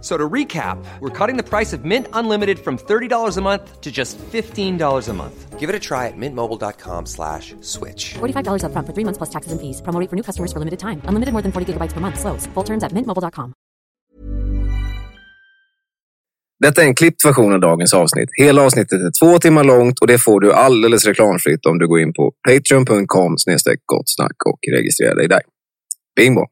F- So to recap, we're cutting the price of Mint Unlimited from $30 a month to just $15 a month. Give it a try at mintmobile.com slash switch. $45 upfront for three months plus taxes and fees. Promo for new customers for limited time. Unlimited more than 40 gigabytes per month. Slows. Full terms at mintmobile.com. Detta är en klippt version av dagens avsnitt. Hela avsnittet är två timmar långt och det får du alldeles reklamfritt om du går in på patreon.com gottsnack och registrerar dig där. Bingo!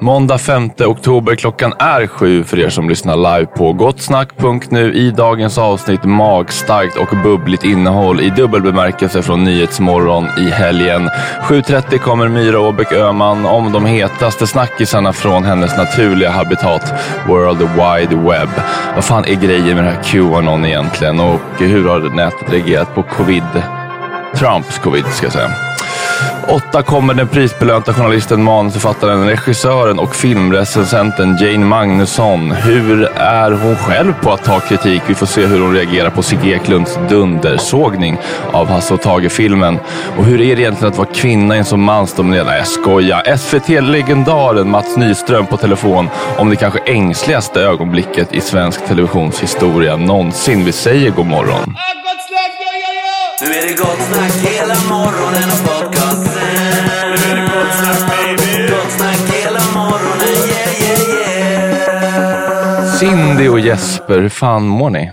Måndag 5 oktober. Klockan är sju för er som lyssnar live på gottsnack.nu. I dagens avsnitt magstarkt och bubbligt innehåll i dubbel bemärkelse från Nyhetsmorgon i helgen. 7.30 kommer Myra Åbäck Öhman om de hetaste snackisarna från hennes naturliga habitat World Wide Web. Vad fan är grejen med det här Qanon egentligen och hur har nätet reagerat på covid? Trumps covid ska jag säga. Åtta kommer den prisbelönta journalisten, manusförfattaren, regissören och filmrecensenten Jane Magnusson. Hur är hon själv på att ta kritik? Vi får se hur hon reagerar på Sigge Eklunds dundersågning av Hasse och Tage-filmen. Och hur är det egentligen att vara kvinna i en så mansdominerad... Nej, jag skojar. SVT-legendaren Mats Nyström på telefon om det kanske ängsligaste ögonblicket i svensk televisionshistoria någonsin. Vi säger god morgon. Äh, är det gott snack hela morgonen och podcasten. Nu är det gott snack baby. Gott snack hela morgonen, yeah yeah yeah. Cindy och Jesper, hur fan mår ni?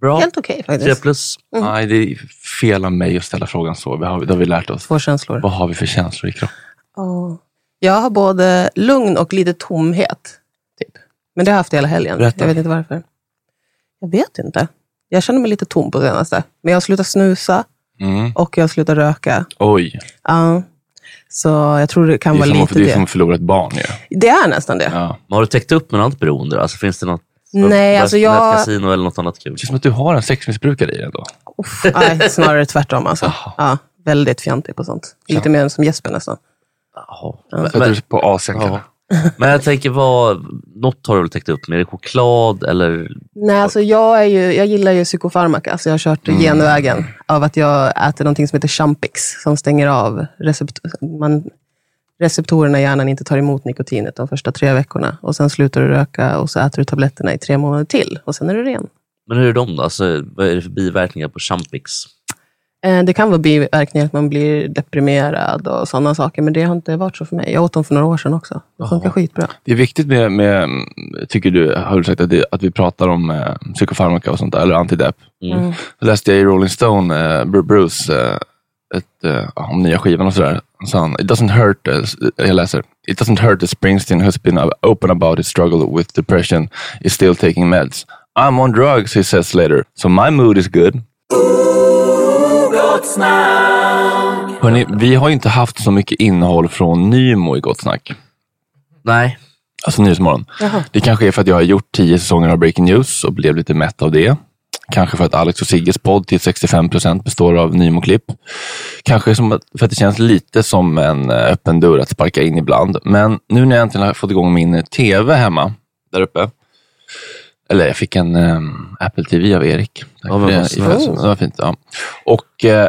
Bra. Helt okej Tre faktiskt. plus. Nej, det är fel av mig att ställa frågan så. Det har, det har vi lärt oss. Två känslor. Vad har vi för känslor i kroppen? Ja. Jag har både lugn och lite tomhet. Typ. Men det har jag haft hela helgen. Berätta. Jag vet inte varför. Jag vet inte. Jag känner mig lite tom på senaste. Men jag har slutat snusa Mm. och jag har slutat röka. Oj, Ja. Så jag tror det kan det är, vara lite det är det. som att förlora ett barn ju. Det är nästan det. Ja. Men har du täckt upp med något annat beroende? Alltså, finns det något Nej, alltså jag- Kasino eller något annat kul? Det känns som att du har en sexmissbrukare i dig ändå. Uff, nej, snarare tvärtom. Alltså. Ja, väldigt fjantig på sånt. Lite mer som Jesper nästan. Jaha. För att du är på Ja. kanske. Men jag tänker, vad, något har du väl täckt upp med? Är det choklad eller? Nej, alltså jag, är ju, jag gillar ju psykofarmaka, så jag har kört Mm. genvägen av att jag äter någonting som heter Champix, som stänger av recept, man, receptorerna i hjärnan inte tar emot nikotinet de första tre veckorna. Och Sen slutar du röka och så äter du tabletterna i tre månader till och sen är du ren. Men hur är de då? Alltså, vad är det för biverkningar på Champix? Eh, Det kan vara biverkningar, att man blir deprimerad och sådana saker, men det har inte varit så för mig. Jag åt dem för några år sedan också. Det funkar skitbra. Det är viktigt med, med tycker du, har du sagt, att, det, att vi pratar om eh, psykofarmaka och sånt där, eller antidepp. Mm. Så läste jag i Rolling Stone, eh, Bru- Bruce, eh, ett, eh, om nya skivan och sådär. Så han, it doesn't hurt, uh, jag läser, it doesn't hurt that Springsteen has been open about his struggle with depression, is still taking meds. I'm on drugs, he says later, so my mood is good. Gott snack. Hörrni, vi har ju inte haft så mycket innehåll från Nymo i Gott Snack. Nej. Alltså Nyhetsmorgon. Det kanske är för att jag har gjort tio säsonger av Breaking News och blev lite mätt av det. Kanske för att Alex och Sigges podd till 65 procent består av Nymo-klipp. Kanske som att, för att det känns lite som en eh, öppen dörr att sparka in ibland. Men nu när jag äntligen har fått igång min TV hemma där uppe. Eller jag fick en eh, Apple TV av Erik. Ja, det. var fint. Ja. Och eh,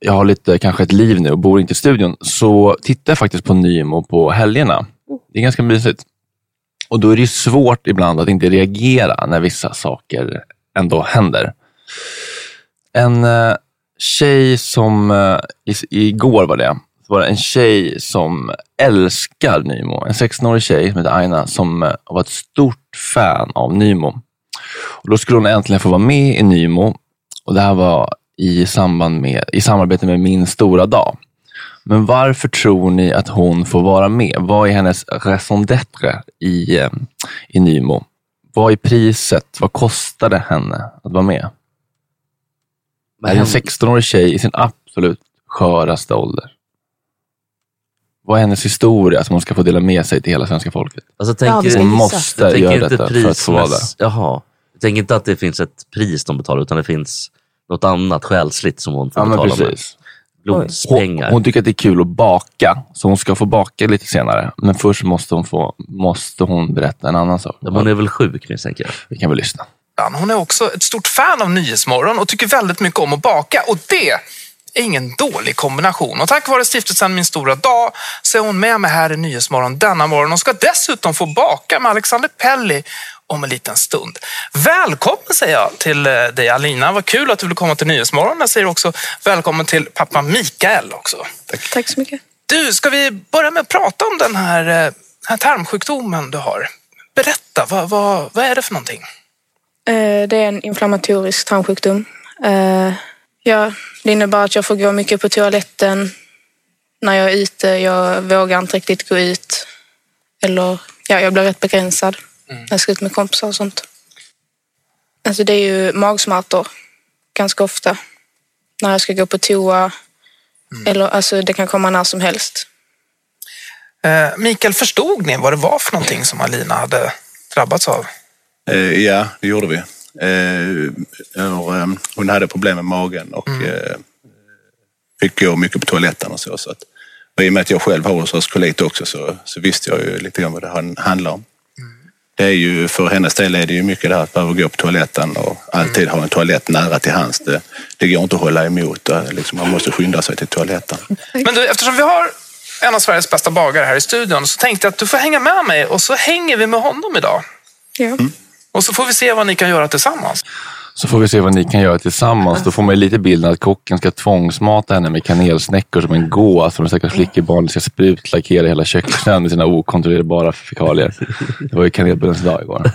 jag har lite, kanske ett liv nu och bor inte i studion. Så tittar jag faktiskt på Nymo på helgerna. Det är ganska mysigt. Och då är det svårt ibland att inte reagera när vissa saker ändå händer. En eh, tjej som, eh, igår var det, var det en tjej som älskar Nymo. En 16-årig tjej som heter Aina som eh, var ett stort fan av Nymo. Och då skulle hon äntligen få vara med i Nymo. Och det här var i, samband med, i samarbete med Min stora dag. Men varför tror ni att hon får vara med? Vad är hennes raison d'être i, eh, i Nymo? Vad är priset? Vad kostar det henne att vara med? Det är en 16-årig tjej i sin absolut sköraste ålder. Vad är hennes historia som hon ska få dela med sig till hela svenska folket? Alltså, Ja, vi ska hon måste göra detta för att få vara där. Jaha. Jag tänker inte att det finns ett pris de betalar, utan det finns något annat själsligt som hon får Ja, betala med. precis. Hon, Blodspengar. hon tycker att det är kul att baka, så hon ska få baka lite senare. Men först måste hon, få, måste hon berätta en annan sak. Hon är väl sjuk misstänker jag. Vi kan väl lyssna. Hon är också ett stort fan av Nyhetsmorgon och tycker väldigt mycket om att baka. Och det är ingen dålig kombination. Och tack vare stiftelsen Min stora dag så är hon med mig här i Nyhetsmorgon denna morgon och ska dessutom få baka med Alexander Pelli om en liten stund. Välkommen säger jag till eh, dig Alina. Vad kul att du vill komma till Nyhetsmorgon. Jag säger också välkommen till pappa Mikael också. Tack så mycket. Du, ska vi börja med att prata om den här, eh, den här tarmsjukdomen du har? Berätta, vad, vad, vad är det för någonting? Eh, Det är en inflammatorisk tarmsjukdom. Ja, det innebär att jag får gå mycket på toaletten när jag är ute. Jag vågar inte riktigt gå ut. Eller, ja, jag blir rätt begränsad när jag ska ut med kompisar och sånt. Alltså det är ju magsmärtor ganska ofta. När jag ska gå på toa. Eller alltså det kan komma när som helst. Eh, Mikael, förstod ni vad det var för någonting som Alina hade drabbats av? Eh, ja, det gjorde vi. Eh, och, eh, hon hade problem med magen och Mm. eh, fick gå mycket på toaletten och så. så att, och I och med att jag själv har ulceraskolit också så, så visste jag ju lite grann vad det han- handlar om. Det är ju, för hennes del är det ju mycket det här att behöva gå på toaletten och alltid ha en toalett nära till hands. Det, det går inte att hålla emot. Liksom, man måste skynda sig till toaletten. Men du, eftersom vi har en av Sveriges bästa bagare här i studion så tänkte jag att du får hänga med mig och så hänger vi med honom idag. Ja. Och så får vi se vad ni kan göra tillsammans. Så får vi se vad ni kan göra tillsammans. Då får man ju lite bilden att kocken ska tvångsmata henne med kanelsnäckor som en gås. För de stackars flickebarnen ska sprutlackera hela kökssnön med sina okontrollerbara fekalier. Det var ju kanelbullens dag igår.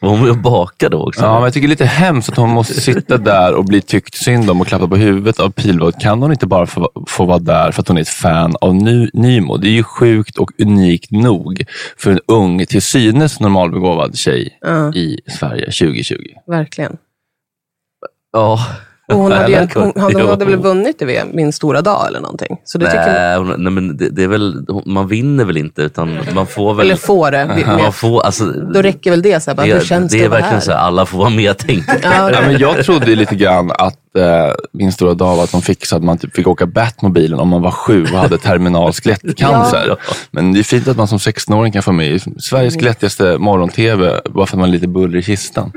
Var hon med och bakade också? Ja, men jag tycker det är lite hemskt att hon måste sitta där och bli tyckt synd om och klappa på huvudet av Pilvad. Kan hon inte bara få, få vara där för att hon är ett fan av Ny, Nymo? Det är ju sjukt och unikt nog för en ung, till synes normalbegåvad tjej Ja. i Sverige 2020. Verkligen. Ja. Och hon hade, ju, hon, hon hade väl vunnit det vid min stora dag eller någonting. Så det tycker Nej, hon, nej men det, det är väl, man vinner väl inte utan man får väl... Eller får det. Vi- Man får, alltså, då räcker väl det. Så här, bara, hur det, känns det det, är verkligen här? så här, alla får vara med tänk. Ja, Ja, men jag trodde lite grann att eh, min stora dag var att de fick så att man typ fick åka Batmobilen om man var sju och hade terminal skelettcancer. Ja. Men det är fint att man som 16-åring kan få med i Sveriges Mm. glättigaste morgon-tv bara för att man är lite buller i kistan.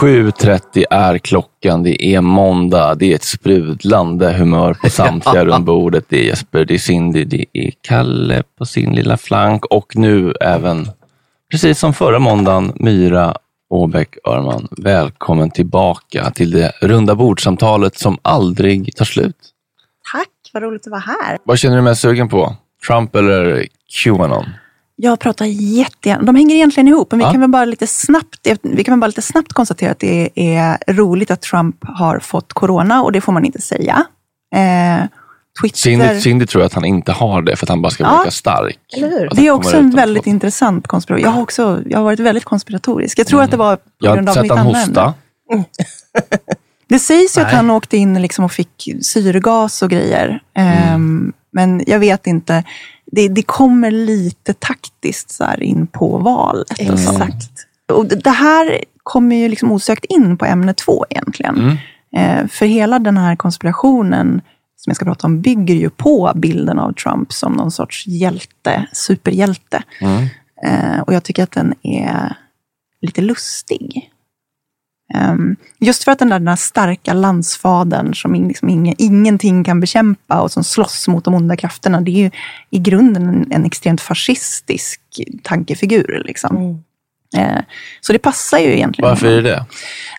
7.30 är klockan, det är måndag, det är ett sprudlande humör på samtliga runt bordet. Det är Jesper, det är Cindy, det är Kalle på sin lilla flank och nu även, precis som förra måndagen, Myra Åbäck Örman. Välkommen tillbaka till det runda bordsamtalet som aldrig tar slut. Tack, vad roligt att vara här. Vad känner du mest sugen på? Trump eller Qanon? Jag pratar jättegärna, de hänger egentligen ihop, men vi, Ja. kan väl bara lite snabbt, vi kan väl bara lite snabbt konstatera att det är roligt att Trump har fått corona och det får man inte säga. Eh, Twitter... Cindy, Cindy tror att han inte har det för att han bara ska Ja. verka stark. Eller hur? Att Det är han också en väldigt intressant konspiration. Jag har, också, jag har varit väldigt konspiratorisk. Jag tror att det var på Jag har grund av sett mitt han andra hosta. ämne. Det sägs ju att han åkte in liksom och fick syrgas och grejer. Ehm, men jag vet inte. Det, det kommer lite taktiskt så in på valet. Exakt. Och det det här kommer ju liksom osökt in på ämne två egentligen. Mm. Eh, för hela den här konspirationen som jag ska prata om bygger ju på bilden av Trump som någon sorts hjälte, superhjälte. Mm. Eh, och jag tycker att den är lite lustig. Ehm, just för att den där, den där starka landsfadern som in- liksom ingen, ingenting kan bekämpa och som slåss mot de onda krafterna, det är ju i grunden en, en extremt fascistisk tankefigur. Liksom. Eh, så det passar ju egentligen. Varför är det det?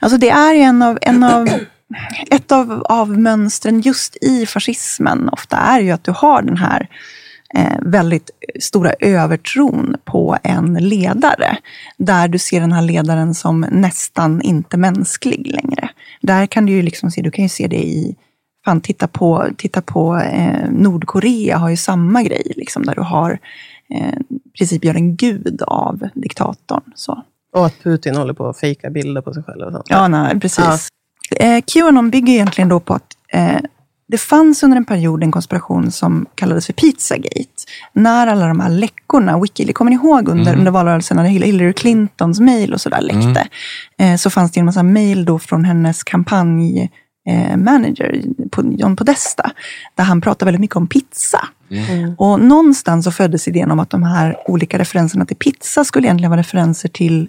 Alltså det är ju en av, en av, ett av, av mönstren just i fascismen ofta är ju att du har den här eh, väldigt stora övertron på en ledare. Där du ser den här ledaren som nästan inte mänsklig längre. Där kan du ju liksom se, du kan ju se det i Fan, titta på, titta på eh, Nordkorea har ju samma grej, liksom, där du har eh, i princip gör en gud av diktatorn. Så. Och att Putin håller på att fejka bilder på sig själv. Och sånt. Ja, nej, precis. Eh, Qanon bygger egentligen då på att eh, det fanns under en period en konspiration som kallades för Pizzagate. När alla de här läckorna, Wikileaks, kommer ni ihåg under, Mm. under valrörelsen när Hillary Clintons mejl och sådär läckte? Eh, så fanns det en massa mejl då från hennes kampanj eh, John Podesta, där han pratade väldigt mycket om pizza. Och någonstans så föddes idén om att de här olika referenserna till pizza skulle egentligen vara referenser till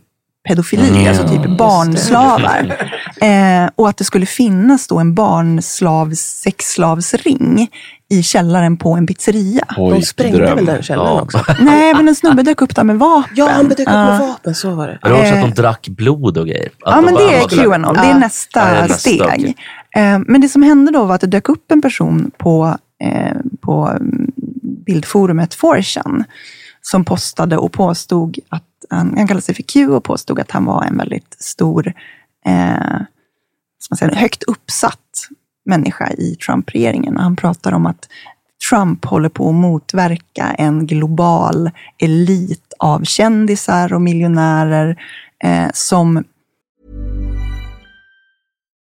pedofili, Mm. alltså typ barnslavar. Eh, och att det skulle finnas då en barnslavs, sexslavsring i källaren på en pizzeria. Oj, De sprängde dröm. väl den källaren Ja. också? Nej, men en snubbe dök upp där med vapen. Ja, han dök upp med vapen, så var det. Men också att Eh, de drack blod och grejer. Att Ja, de men det är Qanon. Det är nästa, Ja, det är nästa, steg. okej. Eh, Men det som hände då var att det dök upp en person på, eh, på mm, bildforumet 4chan som postade och påstod att han, han kallade sig för Q och påstod att han var en väldigt stor, eh, man säger, högt uppsatt människa i Trump-regeringen. Och Han pratar om att Trump håller på att motverka en global elit av kändisar och miljonärer eh, som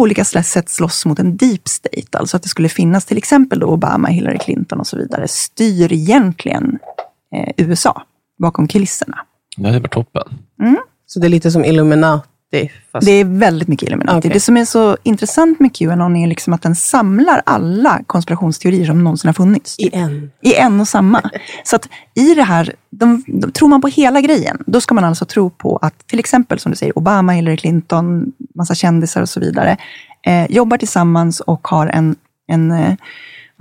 På olika sätt slåss mot en deep state, alltså att det skulle finnas till exempel då Obama, Hillary Clinton och så vidare, styr egentligen eh, USA bakom kulisserna. Det hade varit toppen. Mm. Så det är lite som Illuminati? Fast... Det är väldigt mycket Illuminati. Okej. Det som är så intressant med Qanon är liksom att den samlar alla konspirationsteorier som någonsin har funnits. I en. I en och samma. Så att i det här, de, de, tror man på hela grejen, då ska man alltså tro på att till exempel som du säger, Obama, Hillary Clinton, massa kändisar och så vidare, eh, jobbar tillsammans och har en, en, eh,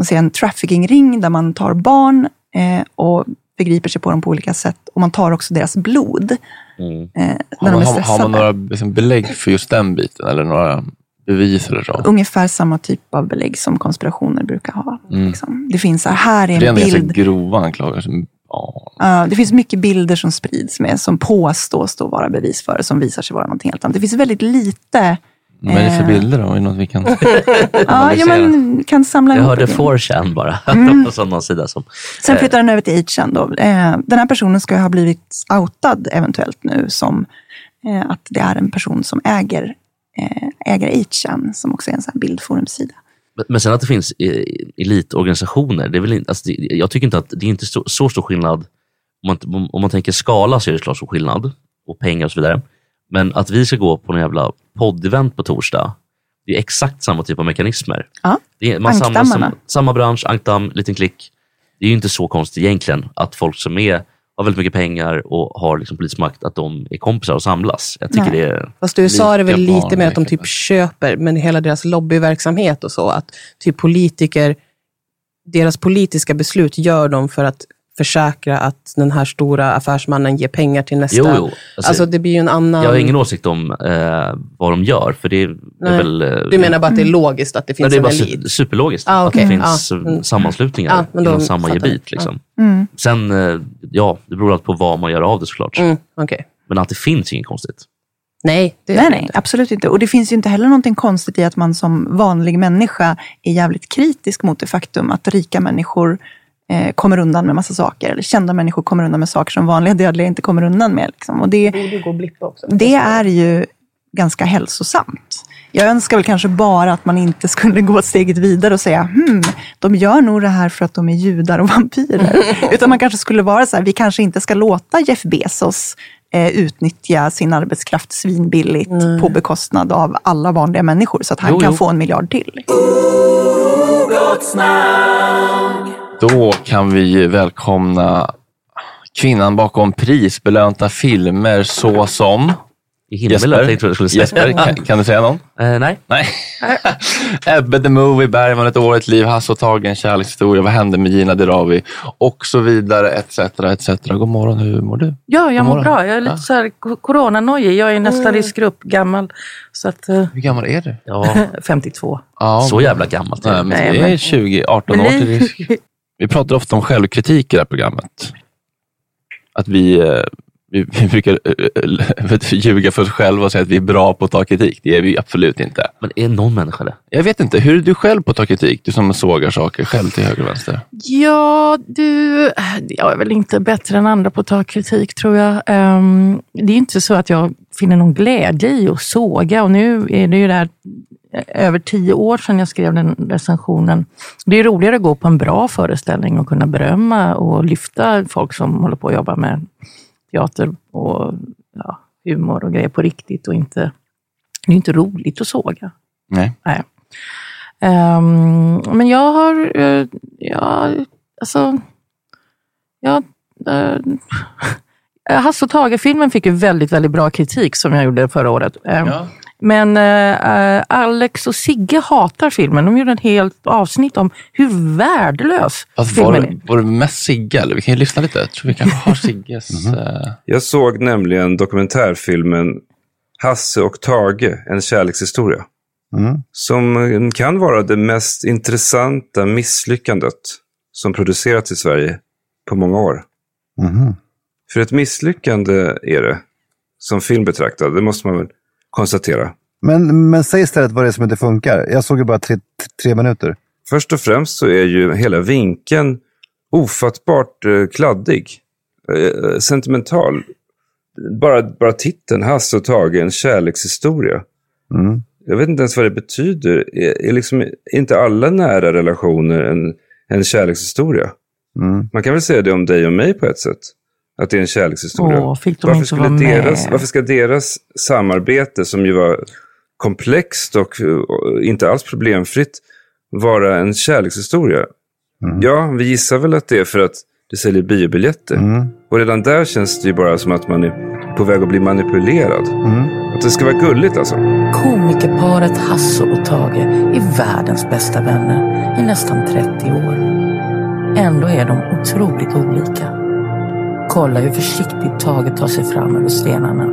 säger, en trafficking-ring där man tar barn eh, och förgriper sig på dem på olika sätt. Och man tar också deras blod. Mm. Eh, när Har, de man, är har, stressade. har man några liksom, belägg för just den biten? Eller några bevis eller så? Ungefär samma typ av belägg som konspirationer brukar ha. Mm. Liksom. Det finns så här, här är Det är en en grova anklagelser. Ja. Ja, det finns mycket bilder som sprids med, som påstås då vara bevis för det, som visar sig vara någonting helt annat. Det finns väldigt lite. Vad är det för bilder då? Är det något vi kan Ja, ja, man kan samla Jag hörde det. 4chan bara, Mm. på sån någon sida som... Sen eh, flyttar den över till 8chan då. Eh, Den här personen ska ha blivit outad eventuellt nu som eh, att det är en person som äger, äger 8chan, som också är en sån här bildforumsida. Men- sen att det finns elitorganisationer, det är väl inte, alltså det, jag tycker inte att det är inte så, så stor skillnad. Om man, om- om man tänker skala så är det klart stor skillnad, och pengar och så vidare. Men att vi ska gå på en jävla poddevent på torsdag, det är exakt samma typ av mekanismer. Ja. Det är, man samlas som, samma bransch, ankdamm, liten klick. Det är ju inte så konstigt egentligen att folk som är, har väldigt mycket pengar och har liksom politisk makt, att de är kompisar och samlas. Jag tycker Nej. det är Fast USA är det väl lite mer att de typ köper, men hela deras lobbyverksamhet och så, att typ politiker, deras politiska beslut gör de för att försäkra att den här stora affärsmannen ger pengar till nästa. Jo, jo. Alltså, Alltså, det blir ju en annan... Jag har ingen åsikt om eh, vad de gör, för det är Nej. väl... eh, Du menar bara att det är logiskt att det finns Nej, det är en bara elit? su- superlogiskt Ah, att okej. det finns Ah, mm. sammanslutningar Ah, men inom samma gebit. Liksom. Mm. Sen, eh, ja, det beror allt på vad man gör av det såklart. Mm, okej. Men att det finns inget konstigt. Nej, det nej, nej, absolut inte. Och det finns ju inte heller någonting konstigt i att man som vanlig människa är jävligt kritisk mot det faktum att rika människor eh, kommer undan med massa saker. Eller kända människor kommer undan med saker som vanliga dödliga inte kommer undan med. Liksom. Och det, också. det är ju ganska hälsosamt. Jag önskar väl kanske bara att man inte skulle gå steget vidare och säga hmm, de gör nog det här för att de är judar och vampyrer. Utan man kanske skulle vara så här, vi kanske inte ska låta Jeff Bezos eh, utnyttja sin arbetskraft svinbilligt på bekostnad av alla vanliga människor så att han Jo, kan jo. få en miljard till. Då kan vi välkomna kvinnan bakom prisbelönta filmer såsom... Jag skulle säga. Jesper kan, kan du säga någon? Eh, nej. nej. Ebbe the Movie, Bergman, Ett år, ett liv, Hasse och Tage, En kärlekshistoria, Vad hände med Gina Dirawi? Och så vidare, etc. etc. God morgon, hur mår du? Ja, jag mår bra. Jag är lite så här coronanojig. Jag är nästan riskgrupp, gammal. Så att, eh, Hur gammal är du? Ja. 52. Ja, Så jävla gammalt Nej, men Nej, det är men- 20, 18 Men år till risk. Vi pratar ofta om självkritik i det här programmet. Att vi, eh, vi, vi brukar äh, ljuga för oss själva och säga att vi är bra på att ta kritik. Det är vi absolut inte. Men är någon människa det? Jag vet inte. Hur är du själv på att ta kritik? Du som sågar saker själv till höger och vänster. Ja, du, jag är väl inte bättre än andra på att ta kritik tror jag. Ehm, det är inte så att jag finner någon glädje i att såga och nu är det ju där över tio år sedan jag skrev den recensionen. Det är roligare att gå på en bra föreställning och kunna berömma och lyfta folk som håller på att jobba med teater och ja, humor och grejer på riktigt och inte, det är inte roligt att såga. Nej. Nej. Ehm, men jag har, uh, ja, alltså, ja, uh, Hasse och Tage-filmen fick ju väldigt, väldigt bra kritik som jag gjorde förra året. Ehm, Men eh, Alex och Sigge hatar filmen. De gjorde ett helt avsnitt om hur värdelös Fast var, filmen är. det- var det mest Sigge? Eller? Vi kan ju lyssna lite. Jag tror vi kanske har Sigges... Mhm. eh, Jag såg nämligen dokumentärfilmen Hasse och Tage, en kärlekshistoria. Som kan vara det mest intressanta misslyckandet som producerats i Sverige på många år. Mhm. För ett misslyckande är det, som film betraktad, det måste man väl konstatera. Men, men säg istället vad det är som inte funkar. Jag såg ju bara tre, tre minuter. Först och främst så är ju hela vinkeln ofattbart eh, kladdig. Eh, sentimental. Bara, bara titeln, Hasse och Tage, en kärlekshistoria. Mm. Jag vet inte ens vad det betyder. Är, är, liksom, inte alla nära relationer en, en kärlekshistoria? Mm. Man kan väl säga det om dig och mig på ett sätt. Att det är en kärlekshistoria. Åh, fick de varför, inte vara med? deras, varför ska deras samarbete, som ju var komplext och, och inte alls problemfritt, vara en kärlekshistoria? Mm. Ja, vi gissar väl att det är för att det säljer biobiljetter. Mm. Och redan där känns det ju bara som att man är på väg att bli manipulerad. Mm. Att det ska vara gulligt alltså. Komikerparet Hasse och Tage är världens bästa vänner i nästan 30 år. Ändå är de otroligt olika. Kolla hur försiktigt Tage tar sig fram över stenarna.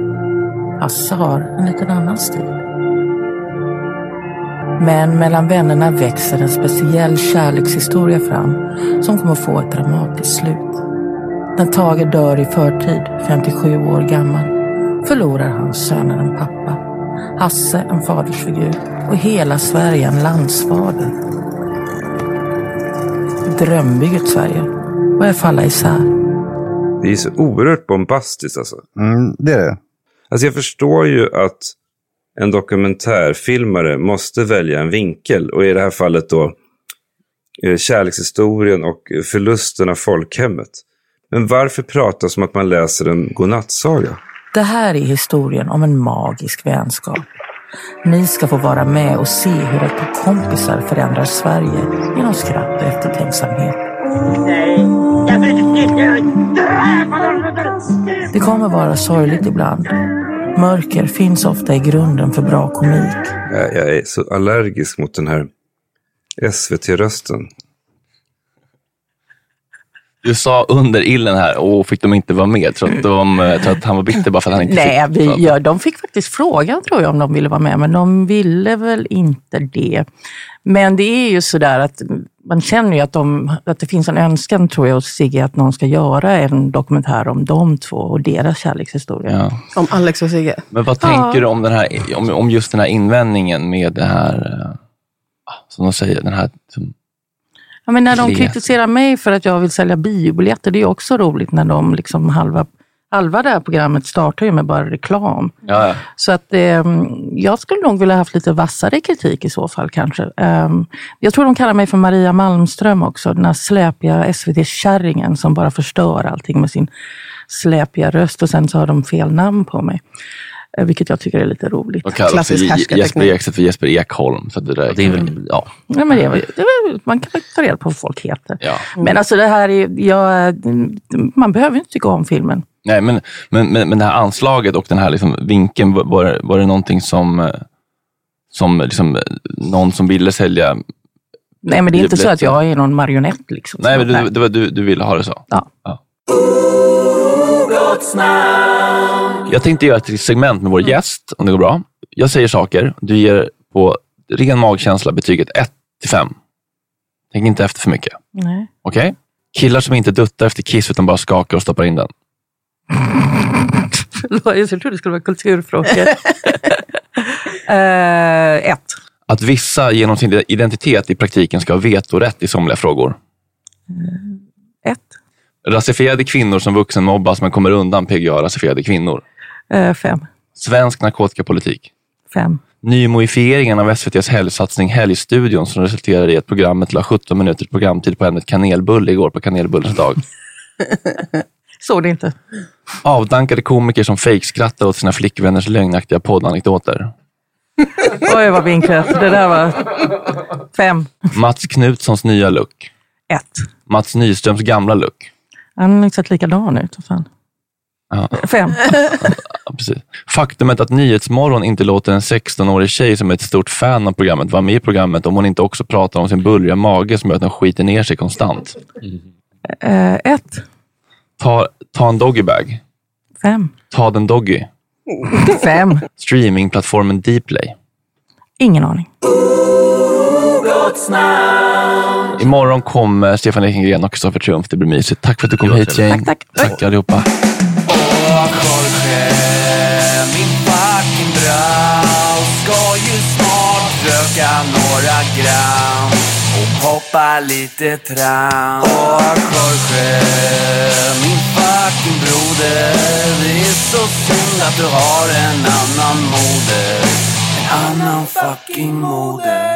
Hasse har en liten annan stil. Men mellan vännerna växer en speciell kärlekshistoria fram som kommer få ett dramatiskt slut. När Tage dör i förtid, 57 år gammal, förlorar hans söner en pappa. Hasse en fadersfigur och hela Sverige en landsfader. Drömbygget Sverige börjar falla isär. Det är så oerhört bombastiskt alltså. Mm, det är det. Alltså jag förstår ju att en dokumentärfilmare måste välja en vinkel. Och i det här fallet då eh, kärlekshistorien och förlusten av folkhemmet. Men varför prata som att man läser en godnattsaga? Det här är historien om en magisk vänskap. Ni ska få vara med och se hur ett par kompisar förändrar Sverige genom skratt och eftertänksamhet. Det kommer vara sorgligt ibland. Mörker finns ofta i grunden för bra komik. Jag, jag är så allergisk mot den här SVT-rösten. Du sa under illen här, och fick de inte vara med? Tror att, de, eh, tror att han var bitter bara för att han inte Nej, fick? vi, ja, de fick faktiskt frågan tror jag om de ville vara med, men de ville väl inte det. Men det är ju sådär att man känner ju att, de, att det finns en önskan tror jag hos Sigge att någon ska göra en dokumentär om de två och deras kärlekshistoria. Ja. Om Alex och Sigge. Men vad Ja. tänker du om, den här, om, om just den här invändningen med det här, eh, som de säger, den här som, Ja, men när de kritiserar mig för att jag vill sälja biobiljetter, det är också roligt när de liksom halva, halva det här programmet startar ju med bara reklam. ja, ja. Så att eh, jag skulle nog vilja haft lite vassare kritik i så fall kanske. Eh, jag tror de kallar mig för Maria Malmström också, den här släpiga SVT-kärringen som bara förstör allting med sin släpiga röst och sen så har de fel namn på mig. Eh, vilket jag tycker är lite roligt. De kallar också Je- Jesper Ekstedt för Jesper Ekholm. Så att det, där, det är väl, ja. Ja, men det är, väl- det är, väl- man kan väl ta reda på vad folk heter. Ja. Men alltså det här är, jag, man behöver inte tycka om filmen. Nej, men, men, men, men det här anslaget och den här liksom vinkeln, var- var, det- någonting som, eh, som liksom, eh, någon som ville sälja? Nej, men det är inte så att jag är någon marionett. Liksom. Nej, men du, det var, du, du ville ha det så? Ja. Jag tänkte göra ett segment med vår gäst, om det går bra. Jag säger saker, du ger på ren magkänsla betyget 1 till 5. Tänk inte efter för mycket. Nej. Okej? Killar som inte duttar efter kiss utan bara skakar och stoppar in den. Jag trodde det skulle vara kulturfrågor. eh, ett. Att vissa genom sin identitet i praktiken ska ha vetorätt i somliga frågor. Ett. Rasifierade kvinnor som vuxenmobbas men kommer undan PGA-rasifierade kvinnor. Eh, fem. Svensk narkotikapolitik. Fem. Nymodifieringen av SVTs helgsatsning Helgstudion som resulterade i att programmet la 17 minuters programtid på ämnet kanelbulle igår på kanelbullens dag. Såg det inte. Avdankade komiker som fejkskrattar åt sina flickvänners lögnaktiga poddanekdoter. Oj, vad vinklat. Det där var fem. Mats Knutssons nya look. Ett. Mats Nyströms gamla look. Han har sett likadan ut. Fan. Ja. Fem. Ja, precis. Faktumet att Nyhetsmorgon inte låter en 16-årig tjej som är ett stort fan av programmet vara med i programmet om hon inte också pratar om sin bullriga mage som gör att den skiter ner sig konstant. Eh, ett. Ta, ta en doggybag. Fem. Ta den doggy. Fem. Streamingplattformen Dplay. Ingen aning. Imorgon kommer Stefan Ekengren och Kristoffer Triumf. Det blir mysigt. Tack för att du kom hit gäng. Tack, tack. Tack allihopa. Min fucking brau ska ju snart röka några gram och hoppa lite tram. Åh Jorge, min fucking broder. Det är så synd att du har en annan moder. En annan fucking moder.